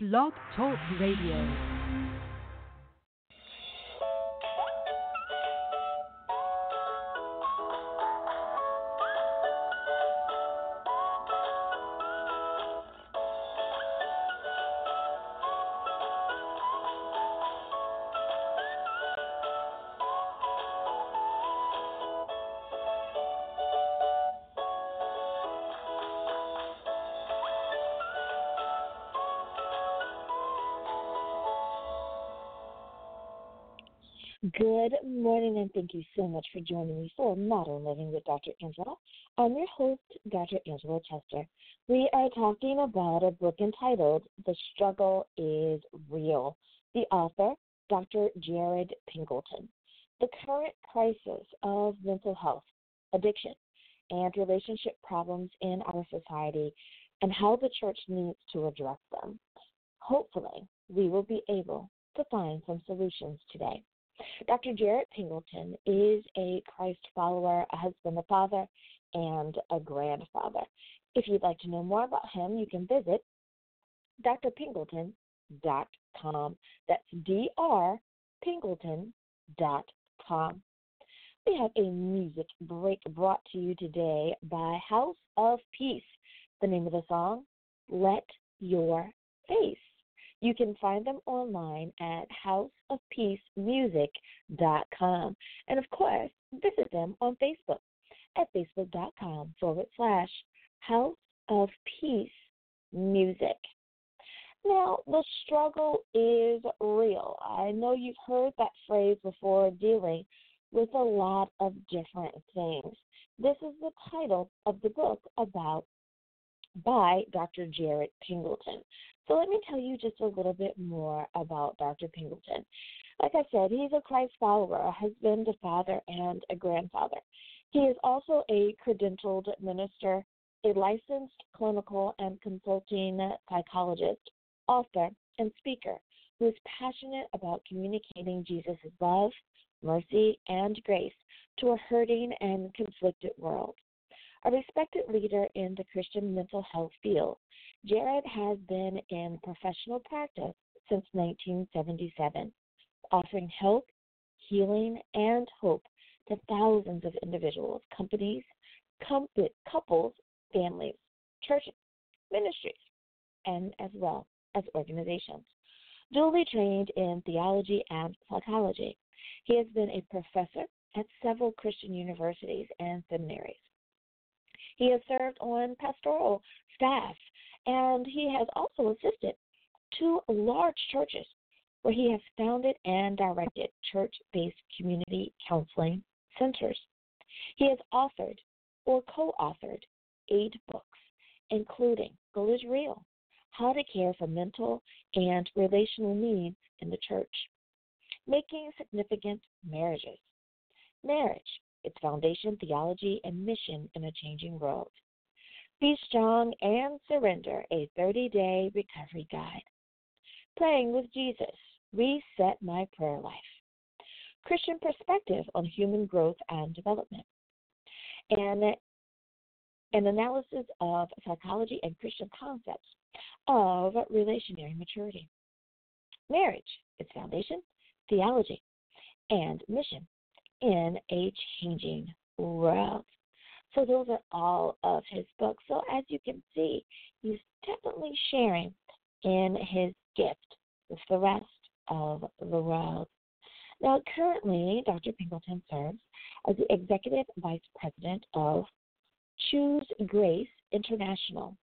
Blog Talk Radio. Good morning, and thank you so much for joining me for Modern Living with Dr. Angela. I'm your host, Dr. Angela Chester. We are talking about a book entitled The Struggle is Real. The author, Dr. Jared Pingleton. The current crisis of mental health, addiction, and relationship problems in our society, and how the church needs to address them. Hopefully, we will be able to find some solutions today. Dr. Jared Pingleton is a Christ follower, a husband, a father, and a grandfather. If you'd like to know more about him, you can visit drpingleton.com. That's drpingleton.com. We have a music break brought to you today by House of Peace. The name of the song, Let Your Face. You can find them online at houseofpeacemusic.com. And of course, visit them on Facebook at facebook.com forward slash House of Peace Music. Now, the struggle is real. I know you've heard that phrase before dealing with a lot of different things. This is the title of the book about by Dr. Jared Pingleton. So let me tell you just a little bit more about Dr. Pingleton. Like I said, he's a Christ follower, a husband, a father, and a grandfather. He is also a credentialed minister, a licensed clinical and consulting psychologist, author, and speaker who is passionate about communicating Jesus' love, mercy, and grace to a hurting and conflicted world. A respected leader in the Christian mental health field, Jared has been in professional practice since 1977, offering help, healing, and hope to thousands of individuals, companies, couples, families, churches, ministries, and as well as organizations. Duly trained in theology and psychology, he has been a professor at several Christian universities and seminaries. He has served on pastoral staff and he has also assisted two large churches where he has founded and directed church based community counseling centers. He has authored or co authored eight books, including Goal is Real How to Care for Mental and Relational Needs in the Church, Making Significant Marriages, Marriage, its Foundation, Theology, and Mission in a Changing World, be strong and surrender a 30 day recovery guide. Praying with Jesus, reset my prayer life. Christian perspective on human growth and development. And an analysis of psychology and Christian concepts of relationary maturity. Marriage, its foundation, theology, and mission in a changing world. So those are all of his books. So as you can see, he's definitely sharing in his gift with the rest of the world. Now, currently, Dr. Pingleton serves as the Executive Vice President of Choose Grace International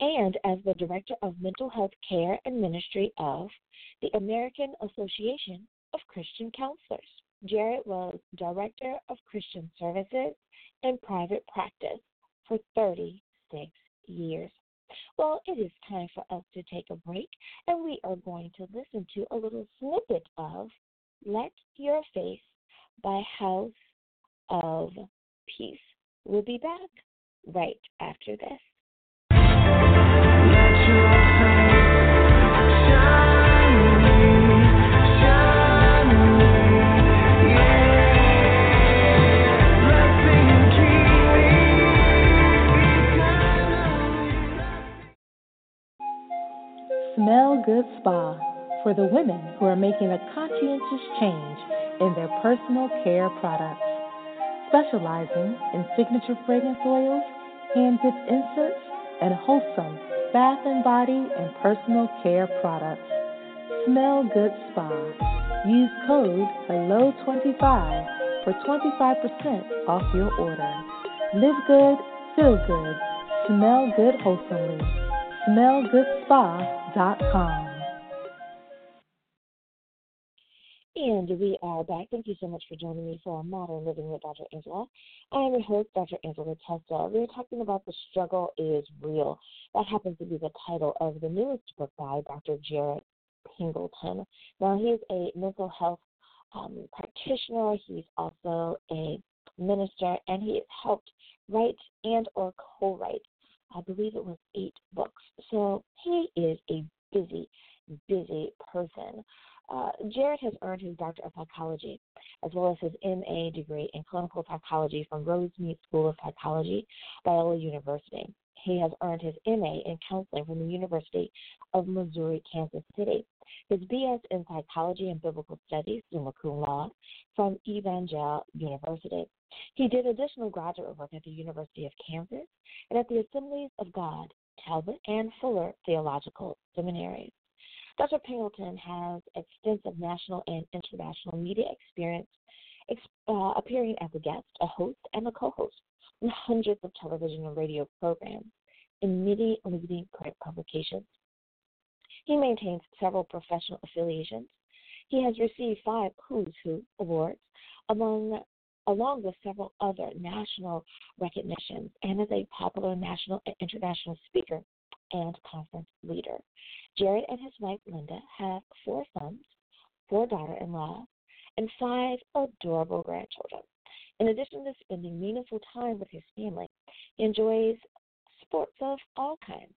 and as the Director of Mental Health Care and Ministry of the American Association of Christian Counselors. Jared was Director of Christian Services in private practice for 36 years. Well, it is time for us to take a break, and we are going to listen to a little snippet of Let Your Face by House of Peace. We'll be back right after this. Good Spa for the women who are making a conscientious change in their personal care products. Specializing in signature fragrance oils, hand dipped incense, and wholesome bath and body and personal care products. Smell Good Spa. Use code HELLO25 for 25% off your order. Live good, feel good, smell good wholesomely. And we are back. Thank you so much for joining me for Modern Living with Dr. Angela. I am your host, Dr. Angela Chester. We're talking about The Struggle is Real. That happens to be the title of the newest book by Dr. Jared Pingleton. Now, he's a mental health um, practitioner. He's also a minister, and he has helped write and or co-write. I believe it was eight books. So he is a busy, busy person. Uh, Jared has earned his Doctor of Psychology as well as his MA degree in clinical psychology from Rosemead School of Psychology, Biola University. He has earned his MA in counseling from the University of Missouri, Kansas City. His BS in psychology and biblical studies, summa cum laude, from Evangel University. He did additional graduate work at the University of Kansas and at the Assemblies of God, Talbot, and Fuller Theological Seminaries. Dr. Pingleton has extensive national and international media experience, uh, appearing as a guest, a host, and a co host in hundreds of television and radio programs in many leading print publications. He maintains several professional affiliations. He has received five Who's Who awards, among along with several other national recognitions, and is a popular national and international speaker and conference leader. Jared and his wife Linda have four sons, four daughter in law, and five adorable grandchildren. In addition to spending meaningful time with his family, he enjoys sports of all kinds.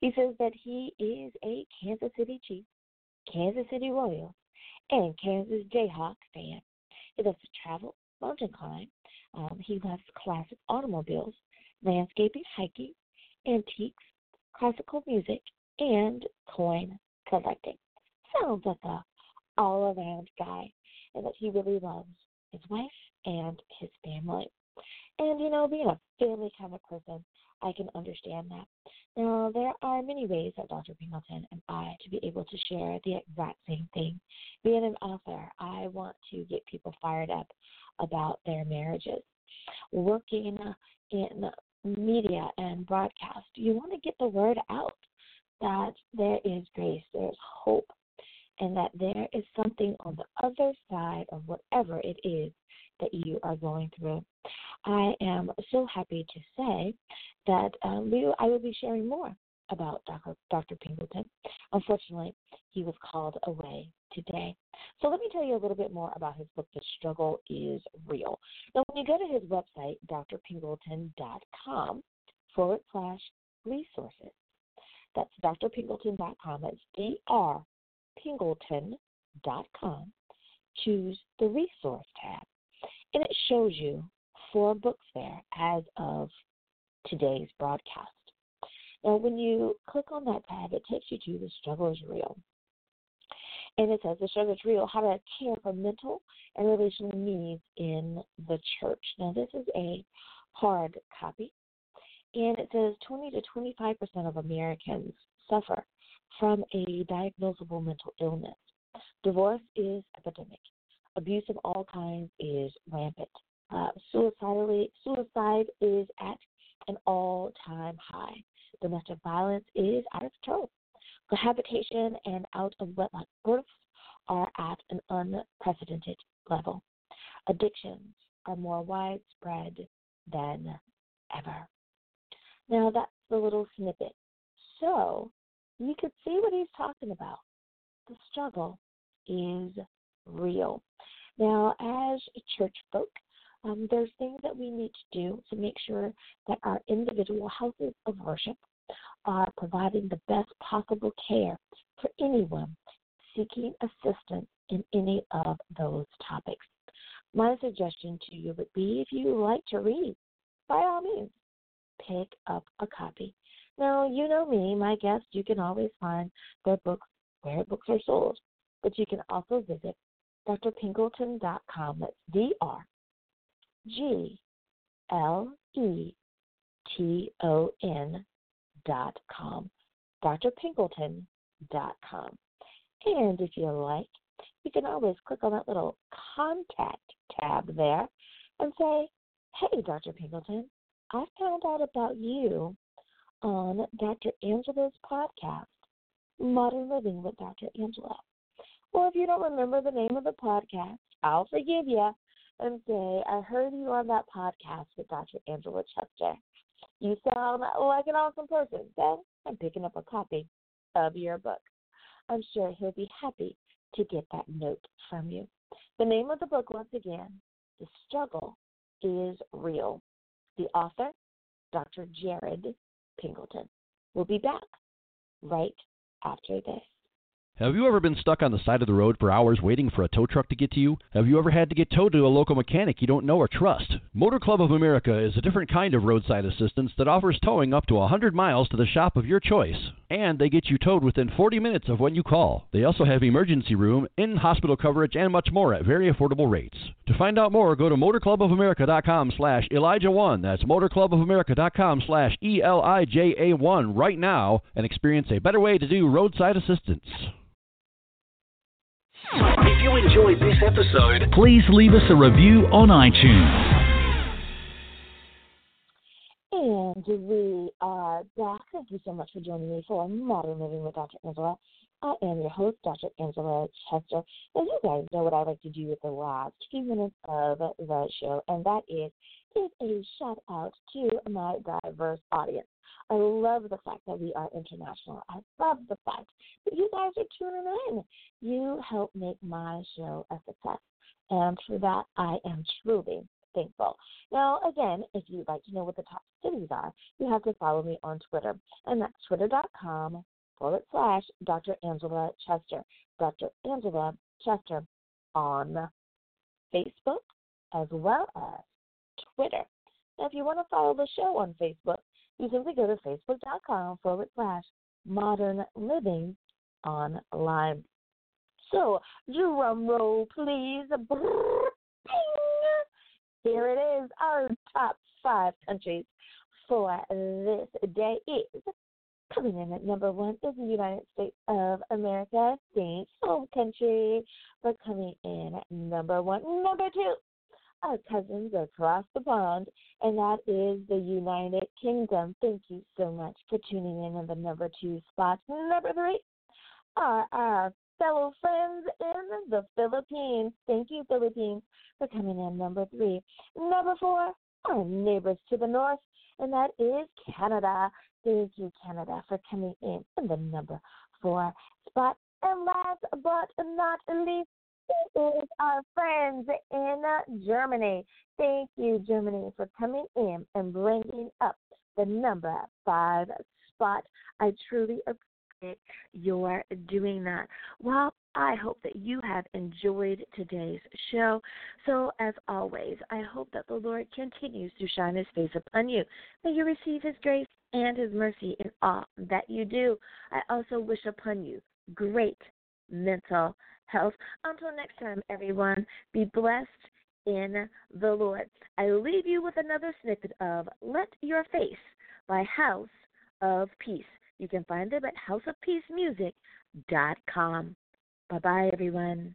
He says that he is a Kansas City Chiefs, Kansas City Royals, and Kansas Jayhawk fan. He loves to travel, mountain climb. Um, he loves classic automobiles, landscaping, hiking, antiques, classical music, and coin collecting. Sounds like a all around guy and that he really loves his wife and his family. And you know, being a family kind of person, I can understand that. Now, there are many ways that Dr. Pingleton and I to be able to share the exact same thing. Being an author, I want to get people fired up about their marriages. Working in media and broadcast, you want to get the word out that there is grace, there's hope, and that there is something on the other side of whatever it is that you are going through. I am so happy to say that um, we, I will be sharing more about Dr. Dr. Pingleton. Unfortunately, he was called away today. So let me tell you a little bit more about his book, The Struggle is Real. Now, when you go to his website, drpingleton.com forward slash resources, that's drpingleton.com. That's drpingleton.com. Choose the resource tab, and it shows you four books there as of today's broadcast. Now, when you click on that tab, it takes you to The Struggle is Real. And it says The Struggle is Real How to Care for Mental and Relational Needs in the Church. Now, this is a hard copy, and it says 20 to 25 percent of Americans suffer from a diagnosable mental illness. Divorce is epidemic. Abuse of all kinds is rampant. Uh, suicidally, suicide is at an all-time high. Domestic violence is out of control. Cohabitation and out of wedlock births are at an unprecedented level. Addictions are more widespread than ever. Now that's the little snippet. So you could see what he's talking about. The struggle is real. Now, as church folk, um, there's things that we need to do to make sure that our individual houses of worship are providing the best possible care for anyone seeking assistance in any of those topics. My suggestion to you would be if you like to read, by all means, pick up a copy. Now, you know me, my guests, you can always find their books where books are sold. But you can also visit drpingleton.com. That's D R G L E T O N dot com. drpingleton.com. And if you like, you can always click on that little contact tab there and say, Hey, Dr. Pingleton, I found out about you on Dr. Angela's podcast, Modern Living with Dr. Angela. Well, if you don't remember the name of the podcast, I'll forgive you and say, I heard you on that podcast with Dr. Angela Chester. You sound like an awesome person. Then I'm picking up a copy of your book. I'm sure he'll be happy to get that note from you. The name of the book, once again, The Struggle is Real. The author, Dr. Jared Pingleton. We'll be back right after this. Have you ever been stuck on the side of the road for hours waiting for a tow truck to get to you? Have you ever had to get towed to a local mechanic you don't know or trust? Motor Club of America is a different kind of roadside assistance that offers towing up to 100 miles to the shop of your choice. And they get you towed within 40 minutes of when you call. They also have emergency room, in hospital coverage, and much more at very affordable rates. To find out more, go to motorclubofamerica.com slash Elijah1. That's motorclubofamerica.com slash E-L-I-J-A-1 right now and experience a better way to do roadside assistance. If you enjoyed this episode, please leave us a review on iTunes. And we are back. Thank you so much for joining me for Modern Living with Dr. Angela. I am your host, Dr. Angela Chester. And you guys know what I like to do with the last few minutes of the show, and that is give a shout out to my diverse audience. I love the fact that we are international. I love the fact that you guys are tuning in. You help make my show a success. And for that, I am truly thankful. Now, again, if you'd like to know what the top cities are, you have to follow me on Twitter. And that's twitter.com forward slash Dr. Angela Chester. Dr. Angela Chester on Facebook as well as Twitter. Now, if you want to follow the show on Facebook, you simply go to facebook.com forward slash modern living online. So, drum roll, please. Here it is. Our top five countries for this day is coming in at number one is the United States of America. Thanks, home country, for coming in at number one. Number two, our cousins across the pond, and that is the United Kingdom. Thank you so much for tuning in in the number two spot. Number three are our fellow friends in the Philippines. Thank you, Philippines, for coming in number three. Number four, our neighbors to the north, and that is Canada. Thank you, Canada, for coming in in the number four spot. And last but not least, is our friends in Germany. Thank you, Germany, for coming in and bringing up the number five spot. I truly appreciate your doing that. Well, I hope that you have enjoyed today's show. So, as always, I hope that the Lord continues to shine his face upon you. May you receive his grace and his mercy in all that you do. I also wish upon you great mental health. Until next time, everyone, be blessed in the Lord. I leave you with another snippet of Let Your Face by House of Peace. You can find them at houseofpeacemusic.com. Bye bye, everyone.